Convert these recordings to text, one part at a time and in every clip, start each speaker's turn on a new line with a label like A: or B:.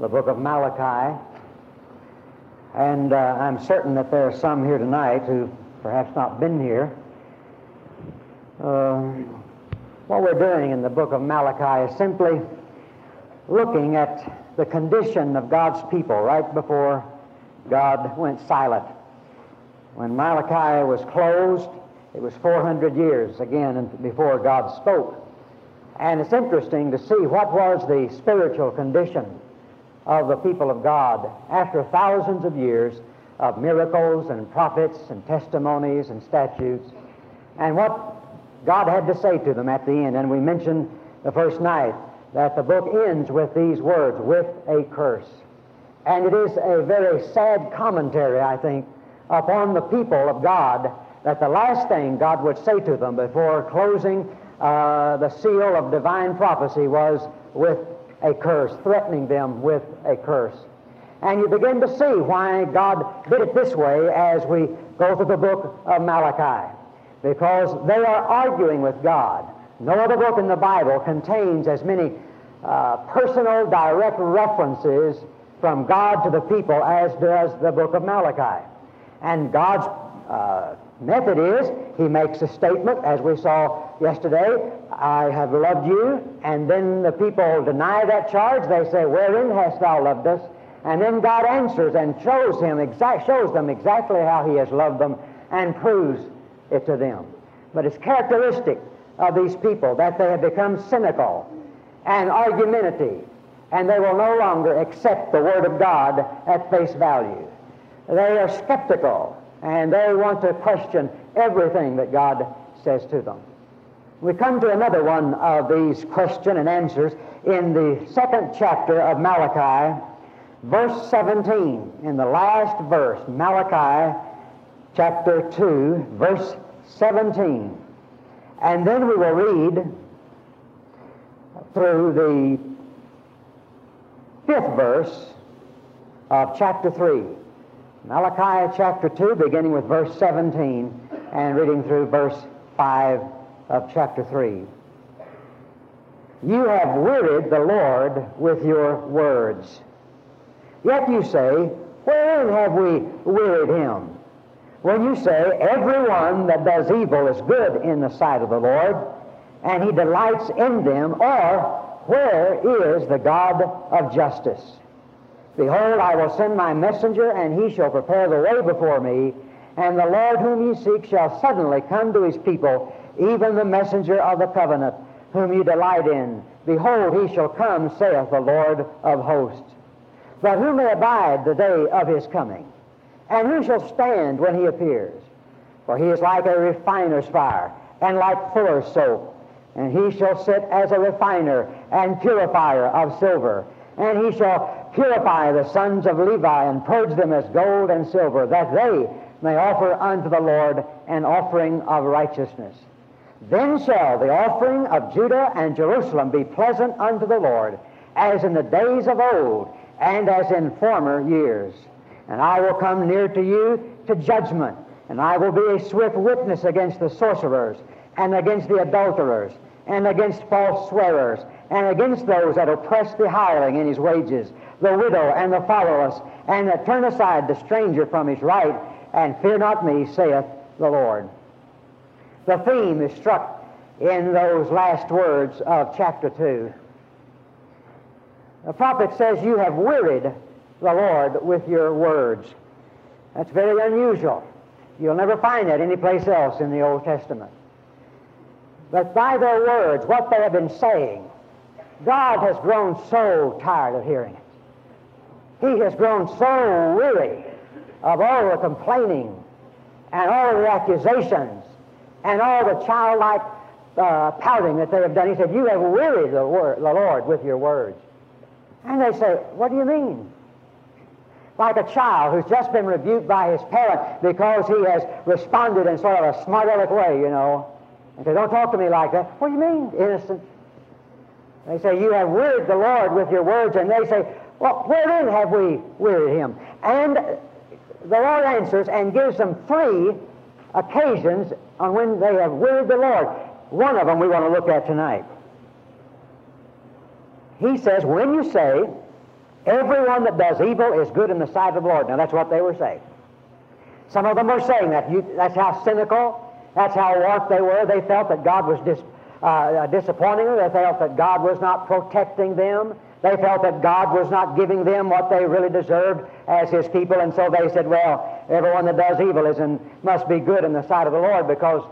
A: the book of Malachi. And uh, I'm certain that there are some here tonight who perhaps not been here. Uh, what we're doing in the book of Malachi is simply looking at the condition of God's people right before God went silent. When Malachi was closed, it was 400 years again before God spoke. And it's interesting to see what was the spiritual condition of the people of God after thousands of years of miracles and prophets and testimonies and statutes, and what God had to say to them at the end. And we mentioned the first night that the book ends with these words, with a curse. And it is a very sad commentary, I think, upon the people of God that the last thing God would say to them before closing uh, the seal of divine prophecy was with a curse, threatening them with a curse. And you begin to see why God did it this way as we go through the book of Malachi. Because they are arguing with God. No other book in the Bible contains as many uh, personal, direct references from God to the people as does the book of Malachi. And God's uh, method is he makes a statement, as we saw yesterday, I have loved you, and then the people deny that charge. They say, Wherein hast thou loved us? And then God answers and shows him exact, shows them exactly how he has loved them and proves it to them. But it's characteristic of these people that they have become cynical and argumentative, and they will no longer accept the Word of God at face value. They are skeptical and they want to question everything that God says to them. We come to another one of these question and answers in the second chapter of Malachi, verse 17, in the last verse, Malachi chapter 2, verse 17. And then we will read through the fifth verse of chapter 3. Malachi chapter 2, beginning with verse 17 and reading through verse 5 of chapter 3. You have wearied the Lord with your words. Yet you say, Wherein have we wearied him? When you say, Everyone that does evil is good in the sight of the Lord, and he delights in them, or where is the God of justice? Behold, I will send my messenger, and he shall prepare the way before me. And the Lord whom ye seek shall suddenly come to his people, even the messenger of the covenant, whom ye delight in. Behold, he shall come, saith the Lord of hosts. But who may abide the day of his coming? And who shall stand when he appears? For he is like a refiner's fire, and like fuller's soap. And he shall sit as a refiner and purifier of silver. And he shall purify the sons of Levi and purge them as gold and silver, that they may offer unto the Lord an offering of righteousness. Then shall the offering of Judah and Jerusalem be pleasant unto the Lord, as in the days of old, and as in former years. And I will come near to you to judgment, and I will be a swift witness against the sorcerers, and against the adulterers, and against false swearers, and against those that oppress the hireling in his wages, the widow and the fatherless, and that turn aside the stranger from his right, and fear not me, saith the Lord. The theme is struck in those last words of chapter 2. The prophet says, You have wearied the Lord with your words. That's very unusual. You'll never find that anyplace else in the Old Testament. But by their words, what they have been saying, God has grown so tired of hearing it. He has grown so weary of all the complaining and all the accusations and all the childlike uh, pouting that they have done. He said, You have wearied the, the Lord with your words. And they say, What do you mean? Like a child who's just been rebuked by his parent because he has responded in sort of a smart aleck way, you know. And say, Don't talk to me like that. What do you mean, innocent? They say, You have wearied the Lord with your words. And they say, well, wherein have we wearied him? And the Lord answers and gives them three occasions on when they have wearied the Lord. One of them we want to look at tonight. He says, When you say, Everyone that does evil is good in the sight of the Lord. Now, that's what they were saying. Some of them were saying that. You, that's how cynical, that's how warped they were. They felt that God was dis, uh, disappointing them. They felt that God was not protecting them. They felt that God was not giving them what they really deserved as His people, and so they said, well, everyone that does evil is in, must be good in the sight of the Lord because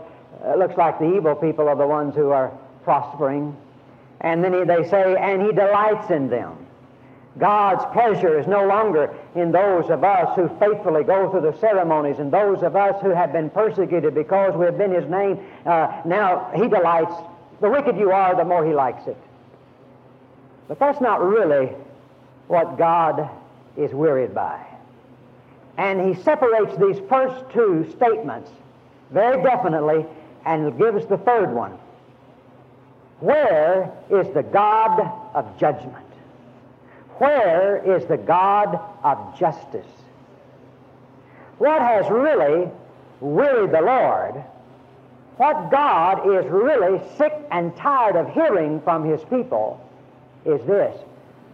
A: it looks like the evil people are the ones who are prospering. And then he, they say, and He delights in them. God's pleasure is no longer in those of us who faithfully go through the ceremonies and those of us who have been persecuted because we have been His name. Uh, now He delights. The wicked you are, the more He likes it. But that's not really what God is worried by. And He separates these first two statements very definitely and gives the third one. Where is the God of judgment? Where is the God of justice? What has really worried the Lord, what God is really sick and tired of hearing from His people, is this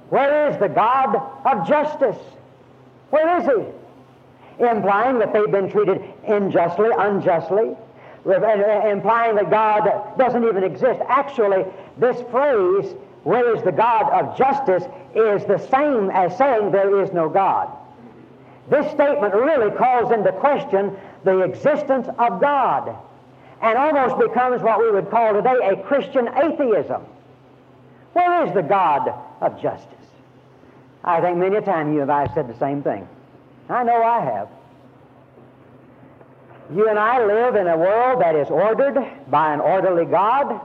A: Where is the God of justice? Where is He? Implying that they've been treated unjustly, unjustly, implying that God doesn't even exist. Actually, this phrase where is the God of justice is the same as saying there is no God. This statement really calls into question the existence of God and almost becomes what we would call today a Christian atheism. Where is the God of justice? I think many a time you and I have said the same thing. I know I have. You and I live in a world that is ordered by an orderly God,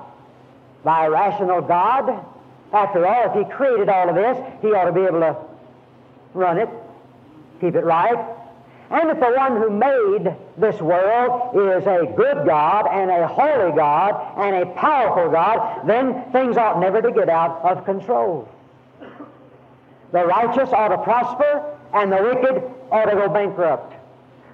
A: by a rational God, after all, if He created all of this, He ought to be able to run it, keep it right. And if the one who made this world is a good God and a holy God and a powerful God, then things ought never to get out of control. The righteous ought to prosper and the wicked ought to go bankrupt.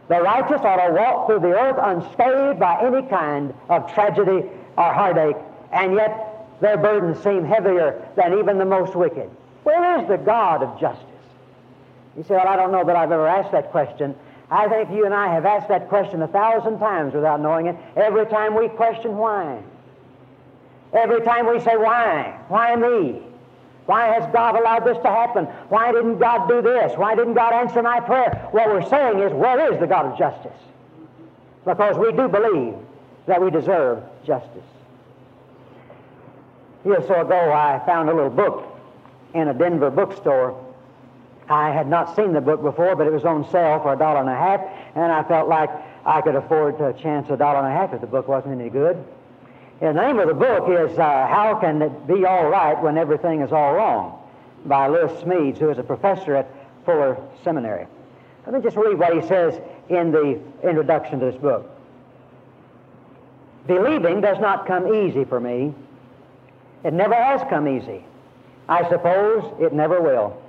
A: The righteous ought to walk through the earth unscathed by any kind of tragedy or heartache, and yet their burdens seem heavier than even the most wicked. Where is the God of justice? You say, Well, I don't know that I've ever asked that question. I think you and I have asked that question a thousand times without knowing it. Every time we question why. Every time we say, Why? Why me? Why has God allowed this to happen? Why didn't God do this? Why didn't God answer my prayer? What we're saying is, Where is the God of justice? Because we do believe that we deserve justice year or so ago, I found a little book in a Denver bookstore. I had not seen the book before, but it was on sale for a dollar and a half, and I felt like I could afford to chance a dollar and a half if the book wasn't any good. the name of the book is uh, How Can It Be All Right When Everything Is All Wrong by Lewis Smedes, who is a professor at Fuller Seminary. Let me just read what he says in the introduction to this book. Believing does not come easy for me it never has come easy. I suppose it never will.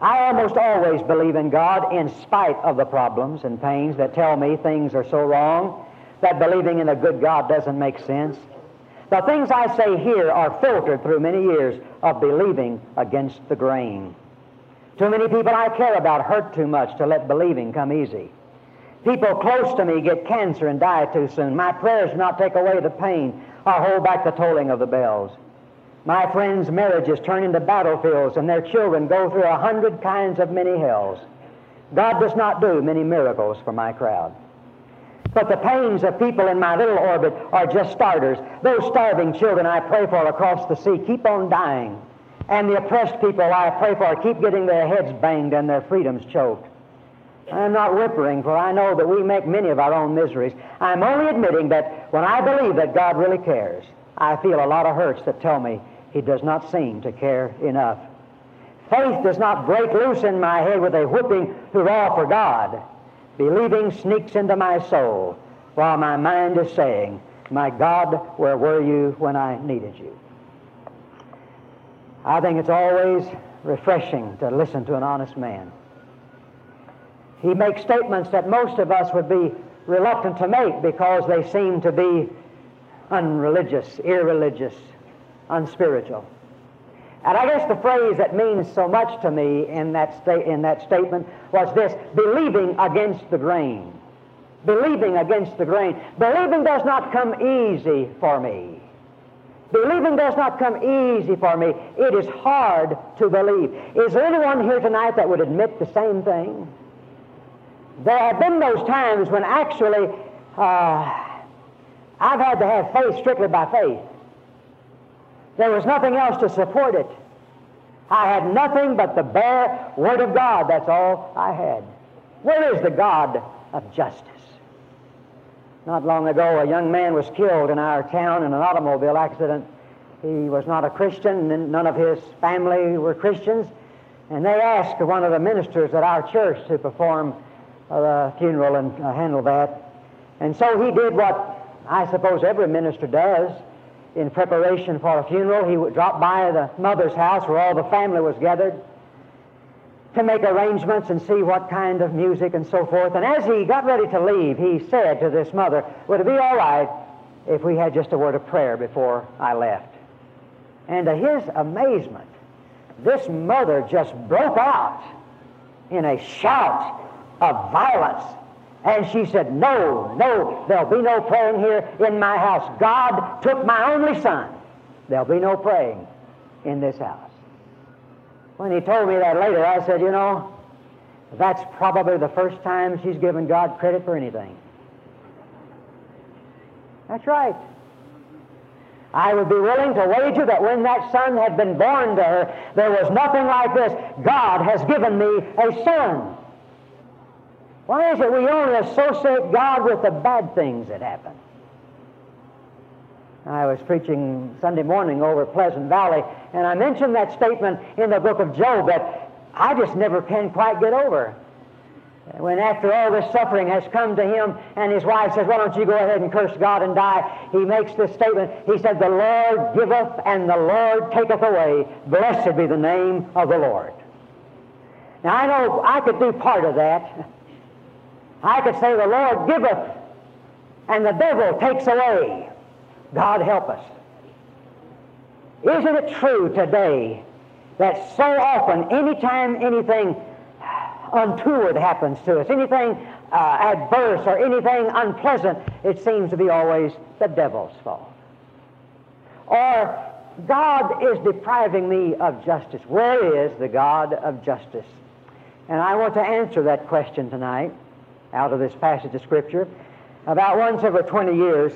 A: I almost always believe in God in spite of the problems and pains that tell me things are so wrong that believing in a good God doesn't make sense. The things I say here are filtered through many years of believing against the grain. Too many people I care about hurt too much to let believing come easy. People close to me get cancer and die too soon. My prayers do not take away the pain or hold back the tolling of the bells. My friends' marriages turn into battlefields, and their children go through a hundred kinds of many hells. God does not do many miracles for my crowd. But the pains of people in my little orbit are just starters. Those starving children I pray for across the sea keep on dying. And the oppressed people I pray for keep getting their heads banged and their freedoms choked. I'm not whimpering, for I know that we make many of our own miseries. I'm only admitting that when I believe that God really cares, I feel a lot of hurts that tell me He does not seem to care enough. Faith does not break loose in my head with a whooping hurrah for God. Believing sneaks into my soul while my mind is saying, My God, where were you when I needed you? I think it's always refreshing to listen to an honest man. He makes statements that most of us would be reluctant to make because they seem to be unreligious, irreligious, unspiritual. And I guess the phrase that means so much to me in that, sta- in that statement was this believing against the grain. Believing against the grain. Believing does not come easy for me. Believing does not come easy for me. It is hard to believe. Is there anyone here tonight that would admit the same thing? There have been those times when actually uh, I've had to have faith strictly by faith. There was nothing else to support it. I had nothing but the bare Word of God. That's all I had. Where is the God of justice? Not long ago, a young man was killed in our town in an automobile accident. He was not a Christian, and none of his family were Christians. And they asked one of the ministers at our church to perform the funeral and uh, handle that. And so he did what I suppose every minister does in preparation for a funeral. He would drop by the mother's house where all the family was gathered to make arrangements and see what kind of music and so forth. And as he got ready to leave, he said to this mother, Would it be all right if we had just a word of prayer before I left? And to his amazement, this mother just broke out in a shout of violence. And she said, No, no, there'll be no praying here in my house. God took my only son. There'll be no praying in this house. When he told me that later, I said, You know, that's probably the first time she's given God credit for anything. That's right. I would be willing to wager that when that son had been born to her, there was nothing like this. God has given me a son. Why is it we only associate God with the bad things that happen? I was preaching Sunday morning over Pleasant Valley, and I mentioned that statement in the book of Job that I just never can quite get over. When after all this suffering has come to him, and his wife says, Why don't you go ahead and curse God and die? He makes this statement. He said, The Lord giveth and the Lord taketh away. Blessed be the name of the Lord. Now I know I could do part of that. I could say, The Lord giveth and the devil takes away. God help us. Isn't it true today that so often, anytime anything untoward happens to us, anything uh, adverse or anything unpleasant, it seems to be always the devil's fault? Or God is depriving me of justice. Where is the God of justice? And I want to answer that question tonight out of this passage of Scripture. About once every 20 years,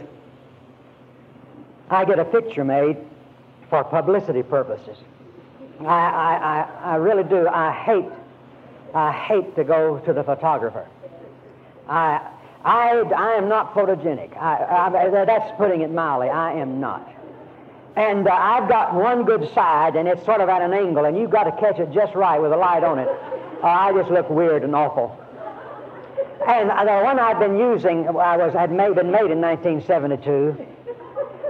A: I get a picture made for publicity purposes. I, I, I, I really do. I hate, I hate to go to the photographer. I, I, I am not photogenic. I, I, that's putting it mildly. I am not. And uh, I've got one good side, and it's sort of at an angle, and you've got to catch it just right with a light on it. Uh, I just look weird and awful. And the one I've been using I was had made, been made in 1972,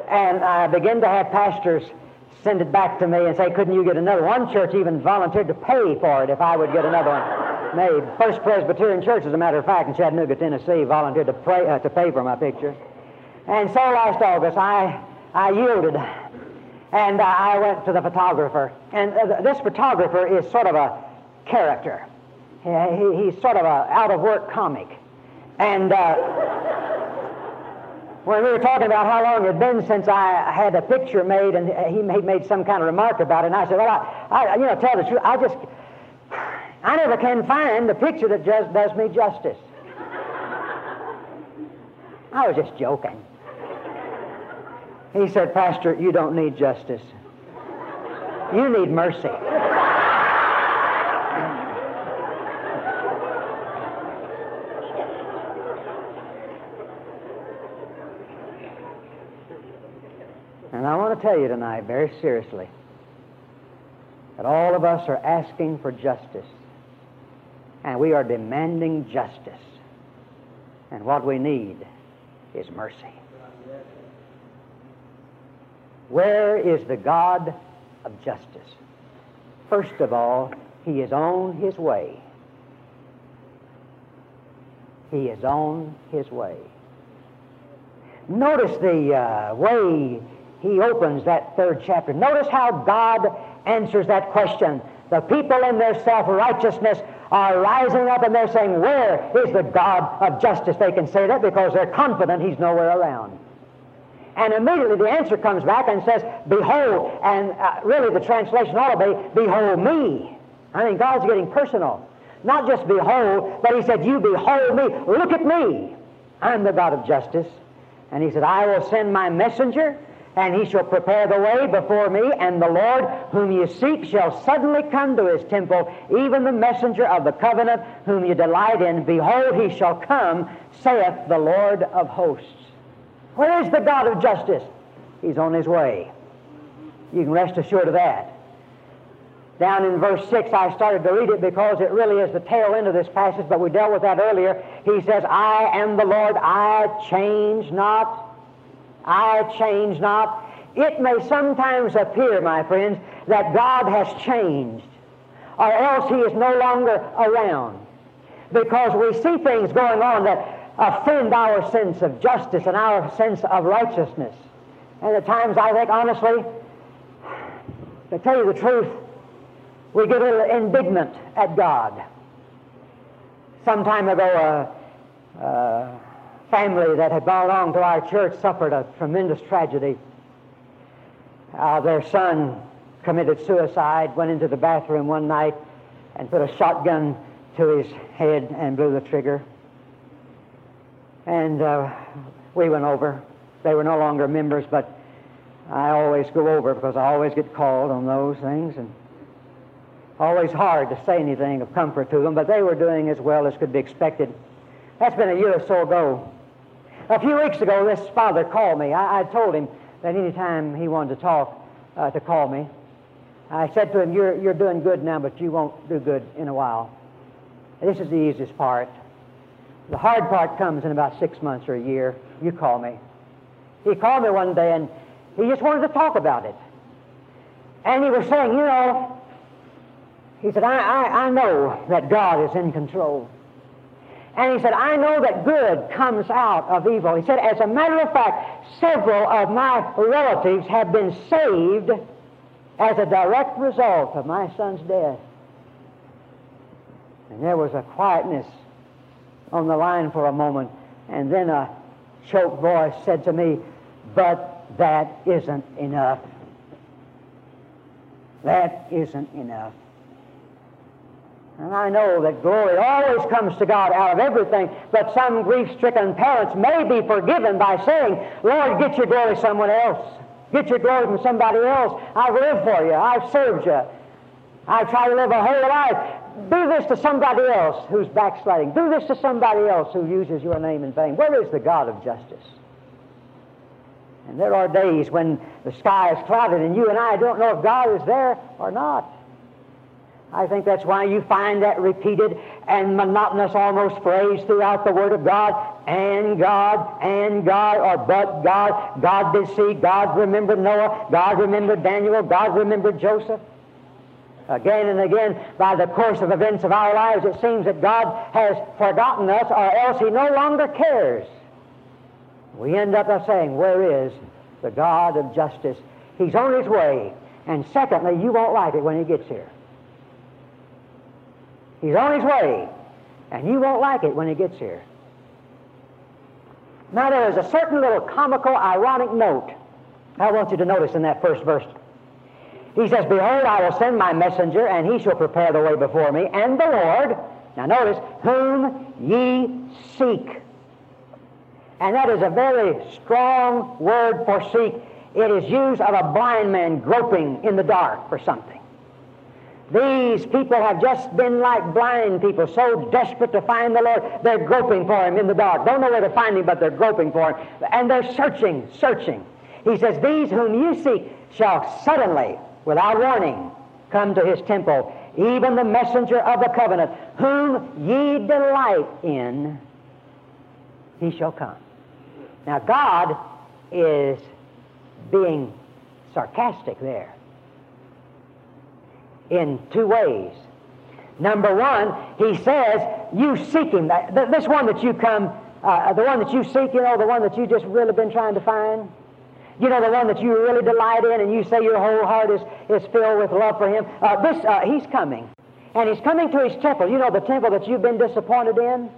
A: and I began to have pastors send it back to me and say, couldn't you get another? One church even volunteered to pay for it if I would get another one made. First Presbyterian Church, as a matter of fact, in Chattanooga, Tennessee, volunteered to, pray, uh, to pay for my picture. And so last August, I, I yielded and uh, I went to the photographer. And uh, this photographer is sort of a character. He, he's sort of a out of work comic. And uh, when we were talking about how long it had been since I had a picture made, and he made some kind of remark about it, and I said, Well, I, I you know, tell the truth, I just, I never can find the picture that just does me justice. I was just joking. He said, Pastor, you don't need justice. You need mercy. And I want to tell you tonight, very seriously, that all of us are asking for justice. And we are demanding justice. And what we need is mercy. Where is the God of justice? First of all, He is on His way. He is on His way. Notice the uh, way he opens that third chapter. Notice how God answers that question. The people in their self righteousness are rising up and they're saying, Where is the God of justice? They can say that because they're confident He's nowhere around. And immediately the answer comes back and says, Behold, and uh, really the translation ought to be, Behold me. I mean, God's getting personal. Not just behold, but He said, You behold me. Look at me. I'm the God of justice. And He said, I will send my messenger and he shall prepare the way before me, and the Lord whom you seek shall suddenly come to his temple, even the messenger of the covenant whom you delight in. Behold, he shall come, saith the Lord of hosts. Where is the God of justice? He's on his way. You can rest assured of that. Down in verse 6, I started to read it because it really is the tail end of this passage, but we dealt with that earlier. He says, I am the Lord, I change not. I change not. It may sometimes appear, my friends, that God has changed, or else He is no longer around. Because we see things going on that offend our sense of justice and our sense of righteousness. And at times I think, honestly, to tell you the truth, we get a little indignant at God. Some time ago, uh, uh, family that had belonged to our church suffered a tremendous tragedy. Uh, their son committed suicide, went into the bathroom one night and put a shotgun to his head and blew the trigger. And uh, we went over. They were no longer members, but I always go over because I always get called on those things. And always hard to say anything of comfort to them, but they were doing as well as could be expected. That's been a year or so ago. A few weeks ago, this father called me. I, I told him that any time he wanted to talk, uh, to call me. I said to him, you're, you're doing good now, but you won't do good in a while. This is the easiest part. The hard part comes in about six months or a year. You call me. He called me one day and he just wanted to talk about it. And he was saying, you know, he said, I, I, I know that God is in control. And he said, I know that good comes out of evil. He said, as a matter of fact, several of my relatives have been saved as a direct result of my son's death. And there was a quietness on the line for a moment, and then a choked voice said to me, But that isn't enough. That isn't enough. And I know that glory always comes to God out of everything, but some grief stricken parents may be forgiven by saying, Lord, get your glory somewhere else. Get your glory from somebody else. I've lived for you. I've served you. I've tried to live a holy life. Do this to somebody else who's backsliding. Do this to somebody else who uses your name in vain. Where is the God of justice? And there are days when the sky is clouded and you and I don't know if God is there or not. I think that's why you find that repeated and monotonous almost phrase throughout the Word of God. And God, and God, or but God. God did see, God remembered Noah, God remembered Daniel, God remembered Joseph. Again and again, by the course of events of our lives, it seems that God has forgotten us, or else He no longer cares. We end up saying, Where is the God of justice? He's on His way. And secondly, you won't like it when He gets here. He's on his way, and you won't like it when he gets here. Now, there is a certain little comical, ironic note I want you to notice in that first verse. He says, Behold, I will send my messenger, and he shall prepare the way before me, and the Lord, now notice, whom ye seek. And that is a very strong word for seek. It is used of a blind man groping in the dark for something. These people have just been like blind people, so desperate to find the Lord, they're groping for Him in the dark. Don't know where to find Him, but they're groping for Him. And they're searching, searching. He says, These whom you seek shall suddenly, without warning, come to His temple, even the messenger of the covenant, whom ye delight in, He shall come. Now, God is being sarcastic there in two ways. Number one, he says, you seek him. This one that you come, uh, the one that you seek, you know, the one that you just really been trying to find. You know, the one that you really delight in and you say your whole heart is, is filled with love for him. Uh, this, uh, he's coming. And he's coming to his temple. You know, the temple that you've been disappointed in?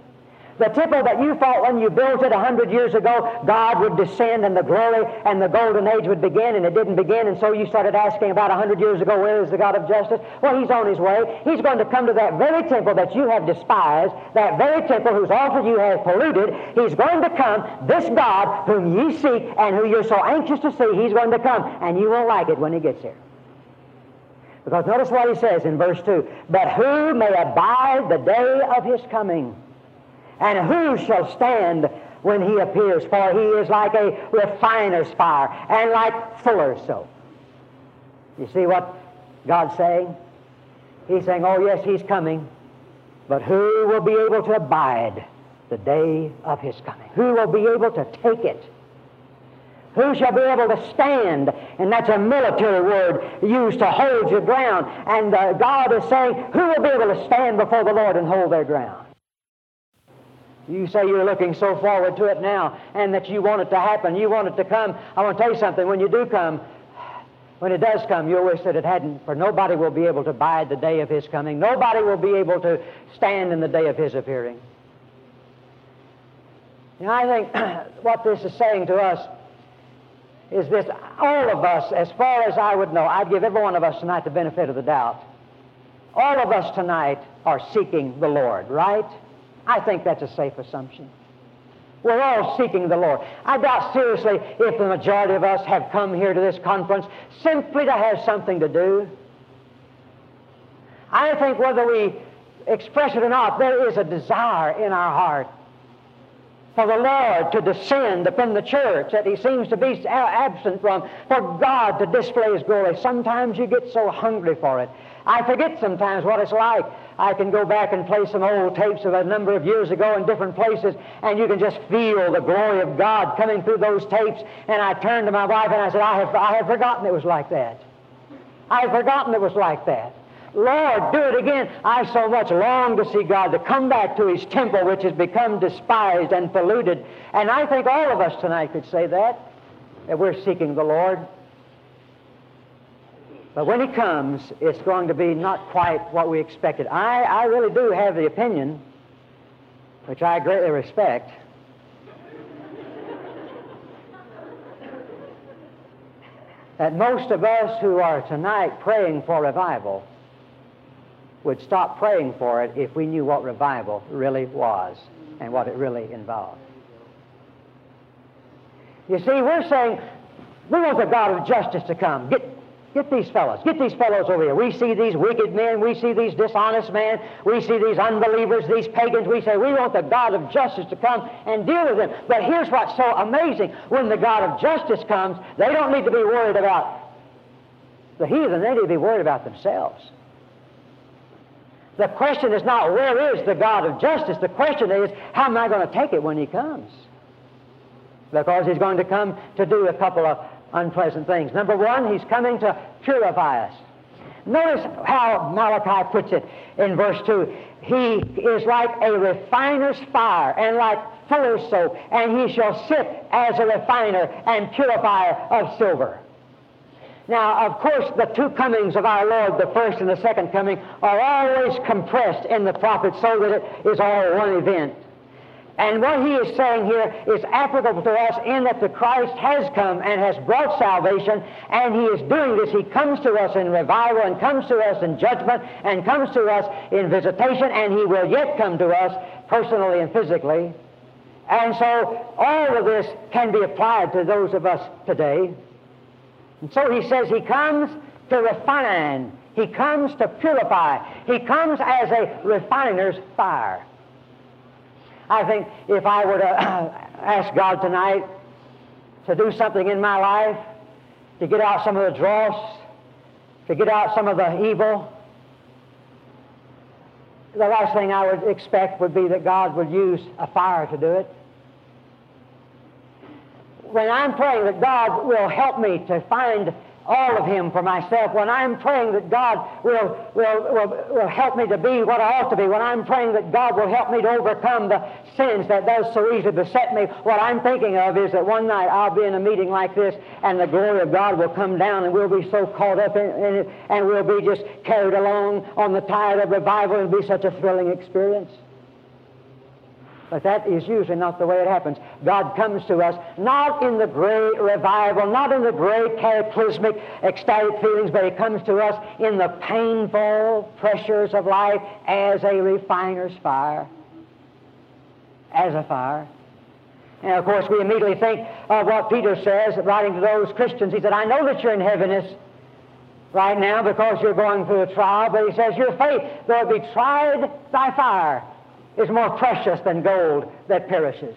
A: The temple that you thought when you built it a hundred years ago, God would descend and the glory and the golden age would begin, and it didn't begin, and so you started asking about a hundred years ago, where is the God of justice? Well, He's on His way. He's going to come to that very temple that you have despised, that very temple whose altar you have polluted. He's going to come, this God whom ye seek and who you're so anxious to see, He's going to come, and you won't like it when He gets here. Because notice what he says in verse 2 But who may abide the day of his coming? And who shall stand when he appears? For he is like a refiner's fire and like fuller's soap. You see what God's saying? He's saying, Oh, yes, he's coming. But who will be able to abide the day of his coming? Who will be able to take it? Who shall be able to stand? And that's a military word used to hold your ground. And uh, God is saying, Who will be able to stand before the Lord and hold their ground? You say you're looking so forward to it now and that you want it to happen, you want it to come. I want to tell you something. When you do come, when it does come, you'll wish that it hadn't, for nobody will be able to bide the day of His coming. Nobody will be able to stand in the day of His appearing. And I think what this is saying to us is this all of us, as far as I would know, I'd give every one of us tonight the benefit of the doubt. All of us tonight are seeking the Lord, right? I think that's a safe assumption. We're all seeking the Lord. I doubt seriously if the majority of us have come here to this conference simply to have something to do. I think whether we express it or not, there is a desire in our heart for the Lord to descend upon the church that He seems to be absent from, for God to display His glory. Sometimes you get so hungry for it. I forget sometimes what it's like. I can go back and play some old tapes of a number of years ago in different places, and you can just feel the glory of God coming through those tapes. And I turned to my wife and I said, I have, I have forgotten it was like that. I have forgotten it was like that. Lord, do it again. I so much long to see God to come back to His temple, which has become despised and polluted. And I think all of us tonight could say that, that we're seeking the Lord. But when he comes, it's going to be not quite what we expected. I, I really do have the opinion, which I greatly respect, that most of us who are tonight praying for revival would stop praying for it if we knew what revival really was and what it really involved. You see, we're saying we want the God of justice to come. Get Get these fellows. Get these fellows over here. We see these wicked men. We see these dishonest men. We see these unbelievers, these pagans. We say, we want the God of justice to come and deal with them. But here's what's so amazing. When the God of justice comes, they don't need to be worried about the heathen. They need to be worried about themselves. The question is not, where is the God of justice? The question is, how am I going to take it when he comes? Because he's going to come to do a couple of unpleasant things. Number one, he's coming to purify us. Notice how Malachi puts it in verse 2. He is like a refiner's fire and like fuller's soap, and he shall sit as a refiner and purifier of silver. Now, of course, the two comings of our Lord, the first and the second coming, are always compressed in the prophet so that it is all one event. And what he is saying here is applicable to us in that the Christ has come and has brought salvation, and he is doing this. He comes to us in revival, and comes to us in judgment, and comes to us in visitation, and he will yet come to us personally and physically. And so all of this can be applied to those of us today. And so he says he comes to refine, he comes to purify, he comes as a refiner's fire. I think if I were to ask God tonight to do something in my life, to get out some of the dross, to get out some of the evil, the last thing I would expect would be that God would use a fire to do it. When I'm praying that God will help me to find all of Him for myself, when I'm praying that God will, will, will, will help me to be what I ought to be, when I'm praying that God will help me to overcome the sins that does so easily beset me, what I'm thinking of is that one night I'll be in a meeting like this and the glory of God will come down and we'll be so caught up in, in it and we'll be just carried along on the tide of revival. It'll be such a thrilling experience. But that is usually not the way it happens. God comes to us not in the great revival, not in the great cataclysmic ecstatic feelings, but He comes to us in the painful pressures of life as a refiner's fire. As a fire. And of course, we immediately think of what Peter says, writing to those Christians. He said, I know that you're in heaviness right now because you're going through a trial, but he says, Your faith, though it be tried by fire, is more precious than gold that perishes.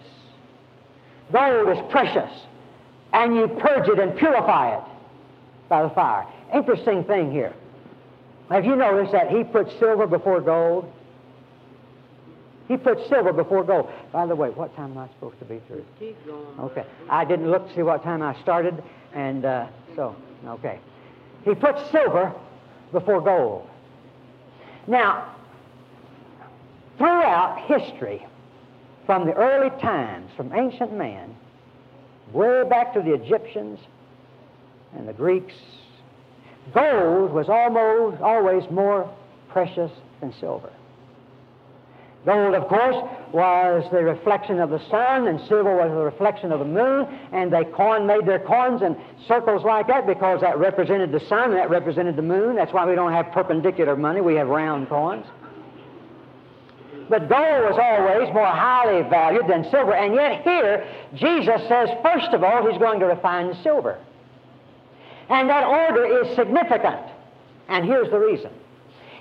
A: Gold is precious, and you purge it and purify it by the fire. Interesting thing here. Have you noticed that he put silver before gold? He put silver before gold. By the way, what time am I supposed to be through?
B: Keep going.
A: Okay. I didn't look to see what time I started, and uh, so, okay. He put silver before gold. Now, throughout history, from the early times, from ancient man, way back to the Egyptians and the Greeks, gold was almost always more precious than silver. Gold, of course, was the reflection of the sun, and silver was the reflection of the moon, and they coin, made their coins in circles like that because that represented the sun and that represented the moon. That's why we don't have perpendicular money, we have round coins. But gold was always more highly valued than silver. And yet here, Jesus says, first of all, he's going to refine the silver. And that order is significant. And here's the reason.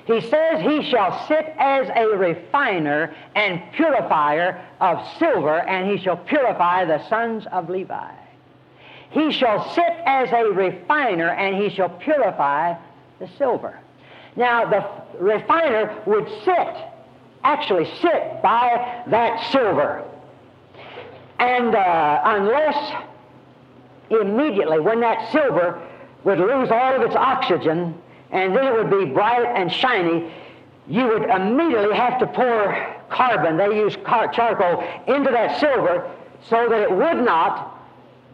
A: He says he shall sit as a refiner and purifier of silver, and he shall purify the sons of Levi. He shall sit as a refiner, and he shall purify the silver. Now, the refiner would sit actually sit by that silver. And uh, unless immediately when that silver would lose all of its oxygen and then it would be bright and shiny, you would immediately have to pour carbon, they use car- charcoal, into that silver so that it would not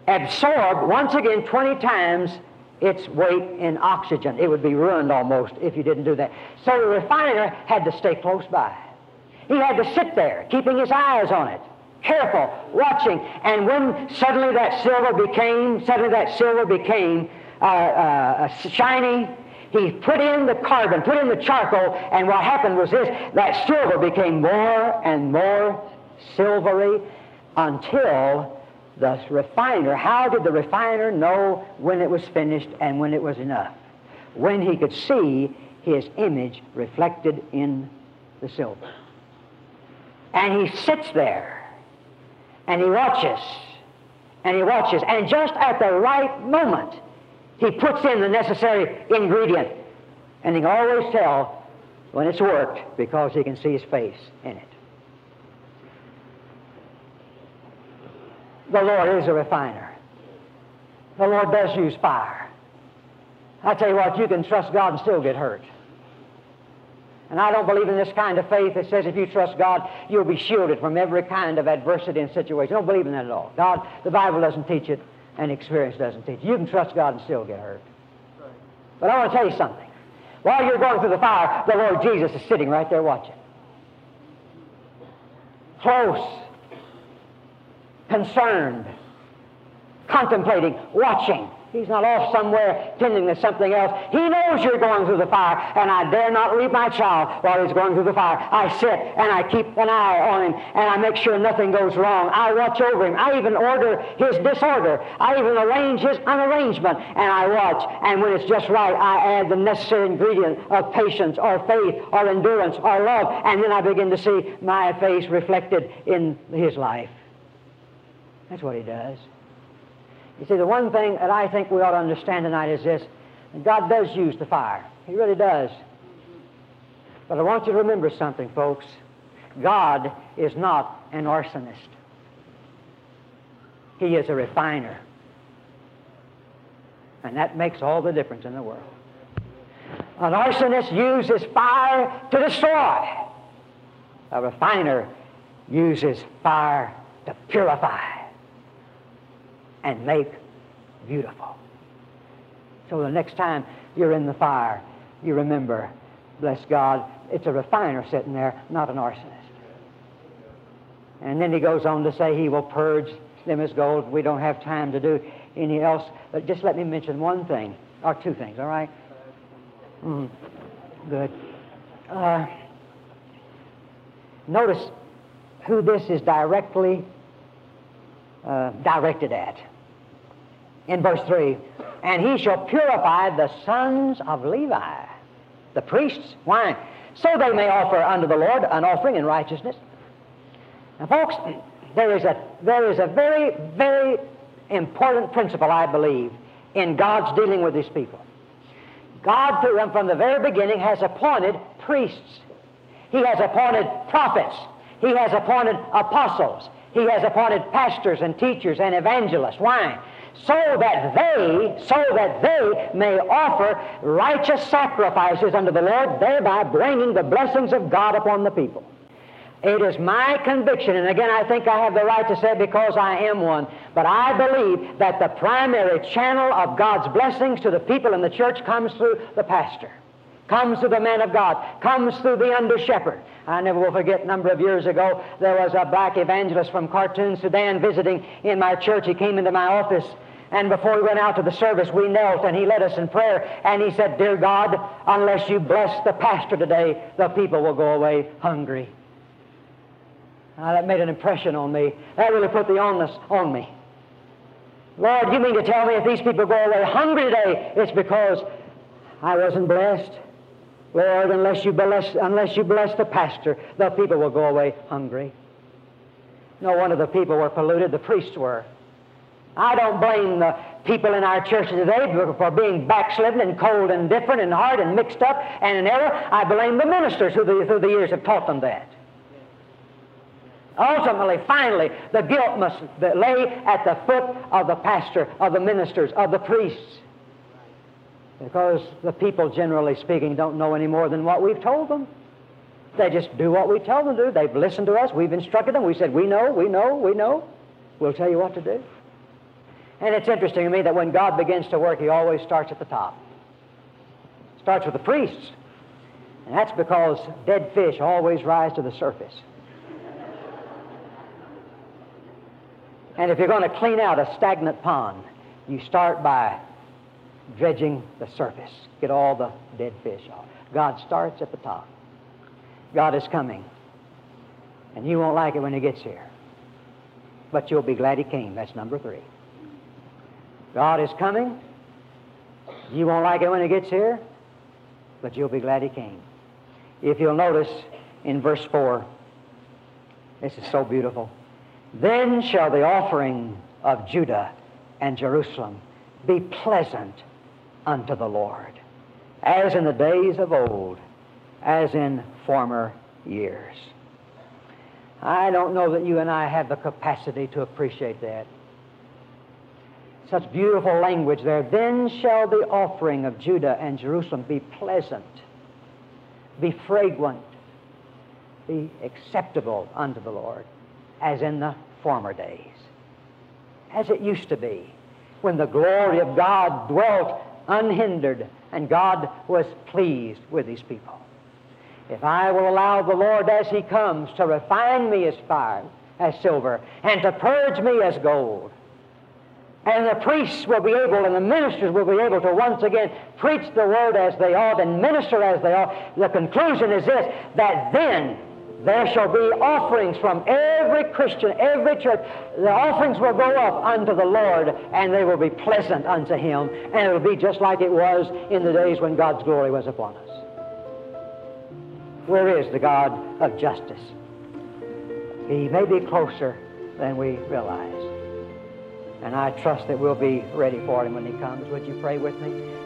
A: absorb once again 20 times its weight in oxygen. It would be ruined almost if you didn't do that. So the refiner had to stay close by. He had to sit there, keeping his eyes on it, careful, watching. And when suddenly that silver became, suddenly that silver became uh, uh, shiny, he put in the carbon, put in the charcoal, and what happened was this: that silver became more and more silvery until the refiner. How did the refiner know when it was finished and when it was enough? When he could see his image reflected in the silver. And he sits there and he watches and he watches. And just at the right moment, he puts in the necessary ingredient. And he can always tell when it's worked because he can see his face in it. The Lord is a refiner. The Lord does use fire. I tell you what, you can trust God and still get hurt. And I don't believe in this kind of faith that says if you trust God, you'll be shielded from every kind of adversity and situation. I don't believe in that at all. God, the Bible doesn't teach it, and experience doesn't teach it. You can trust God and still get hurt. But I want to tell you something. While you're going through the fire, the Lord Jesus is sitting right there watching. Close, concerned, contemplating, watching. He's not off somewhere tending to something else. He knows you're going through the fire, and I dare not leave my child while he's going through the fire. I sit and I keep an eye on him, and I make sure nothing goes wrong. I watch over him. I even order his disorder. I even arrange his unarrangement, and I watch. And when it's just right, I add the necessary ingredient of patience or faith or endurance or love, and then I begin to see my face reflected in his life. That's what he does. You see, the one thing that I think we ought to understand tonight is this God does use the fire. He really does. But I want you to remember something, folks. God is not an arsonist, He is a refiner. And that makes all the difference in the world. An arsonist uses fire to destroy. A refiner uses fire to purify and make beautiful. So the next time you're in the fire, you remember, bless God, it's a refiner sitting there, not an arsonist. And then he goes on to say he will purge them as gold. We don't have time to do any else, but just let me mention one thing, or two things, all right? Mm, good. Uh, notice who this is directly uh, directed at. In verse 3, and he shall purify the sons of Levi, the priests. Why? So they may offer unto the Lord an offering in righteousness. Now, folks, there is a, there is a very, very important principle, I believe, in God's dealing with his people. God, from the very beginning, has appointed priests. He has appointed prophets. He has appointed apostles. He has appointed pastors and teachers and evangelists. Why? So that they, so that they may offer righteous sacrifices unto the Lord, thereby bringing the blessings of God upon the people. It is my conviction, and again, I think I have the right to say because I am one, but I believe that the primary channel of God's blessings to the people in the church comes through the pastor, comes through the man of God, comes through the under shepherd. I never will forget a number of years ago, there was a black evangelist from Khartoum, Sudan, visiting in my church. He came into my office, and before we went out to the service, we knelt and he led us in prayer. And he said, Dear God, unless you bless the pastor today, the people will go away hungry. Now, that made an impression on me. That really put the onus on me. Lord, you mean to tell me if these people go away hungry today, it's because I wasn't blessed? Lord, unless you bless, unless you bless the pastor, the people will go away hungry. No wonder the people were polluted, the priests were. I don't blame the people in our churches today for being backslidden and cold and different and hard and mixed up and in error. I blame the ministers who the, through the years have taught them that. Ultimately, finally, the guilt must lay at the foot of the pastor, of the ministers, of the priests. Because the people, generally speaking, don't know any more than what we've told them. They just do what we tell them to do. They've listened to us. We've instructed them. We said, We know, we know, we know. We'll tell you what to do. And it's interesting to me that when God begins to work, He always starts at the top. Starts with the priests. And that's because dead fish always rise to the surface. And if you're going to clean out a stagnant pond, you start by dredging the surface, get all the dead fish off. God starts at the top. God is coming. And you won't like it when He gets here. But you'll be glad He came. That's number three. God is coming. You won't like it when He gets here, but you'll be glad He came. If you'll notice in verse 4, this is so beautiful. Then shall the offering of Judah and Jerusalem be pleasant unto the Lord, as in the days of old, as in former years. I don't know that you and I have the capacity to appreciate that. Such beautiful language there. Then shall the offering of Judah and Jerusalem be pleasant, be fragrant, be acceptable unto the Lord, as in the former days, as it used to be, when the glory of God dwelt unhindered and God was pleased with his people. If I will allow the Lord as he comes to refine me as fire, as silver, and to purge me as gold, and the priests will be able and the ministers will be able to once again preach the word as they ought and minister as they ought. The conclusion is this that then there shall be offerings from every Christian, every church. The offerings will go up unto the Lord, and they will be pleasant unto Him, and it will be just like it was in the days when God's glory was upon us. Where is the God of justice? He may be closer than we realize. And I trust that we'll be ready for Him when He comes. Would you pray with me?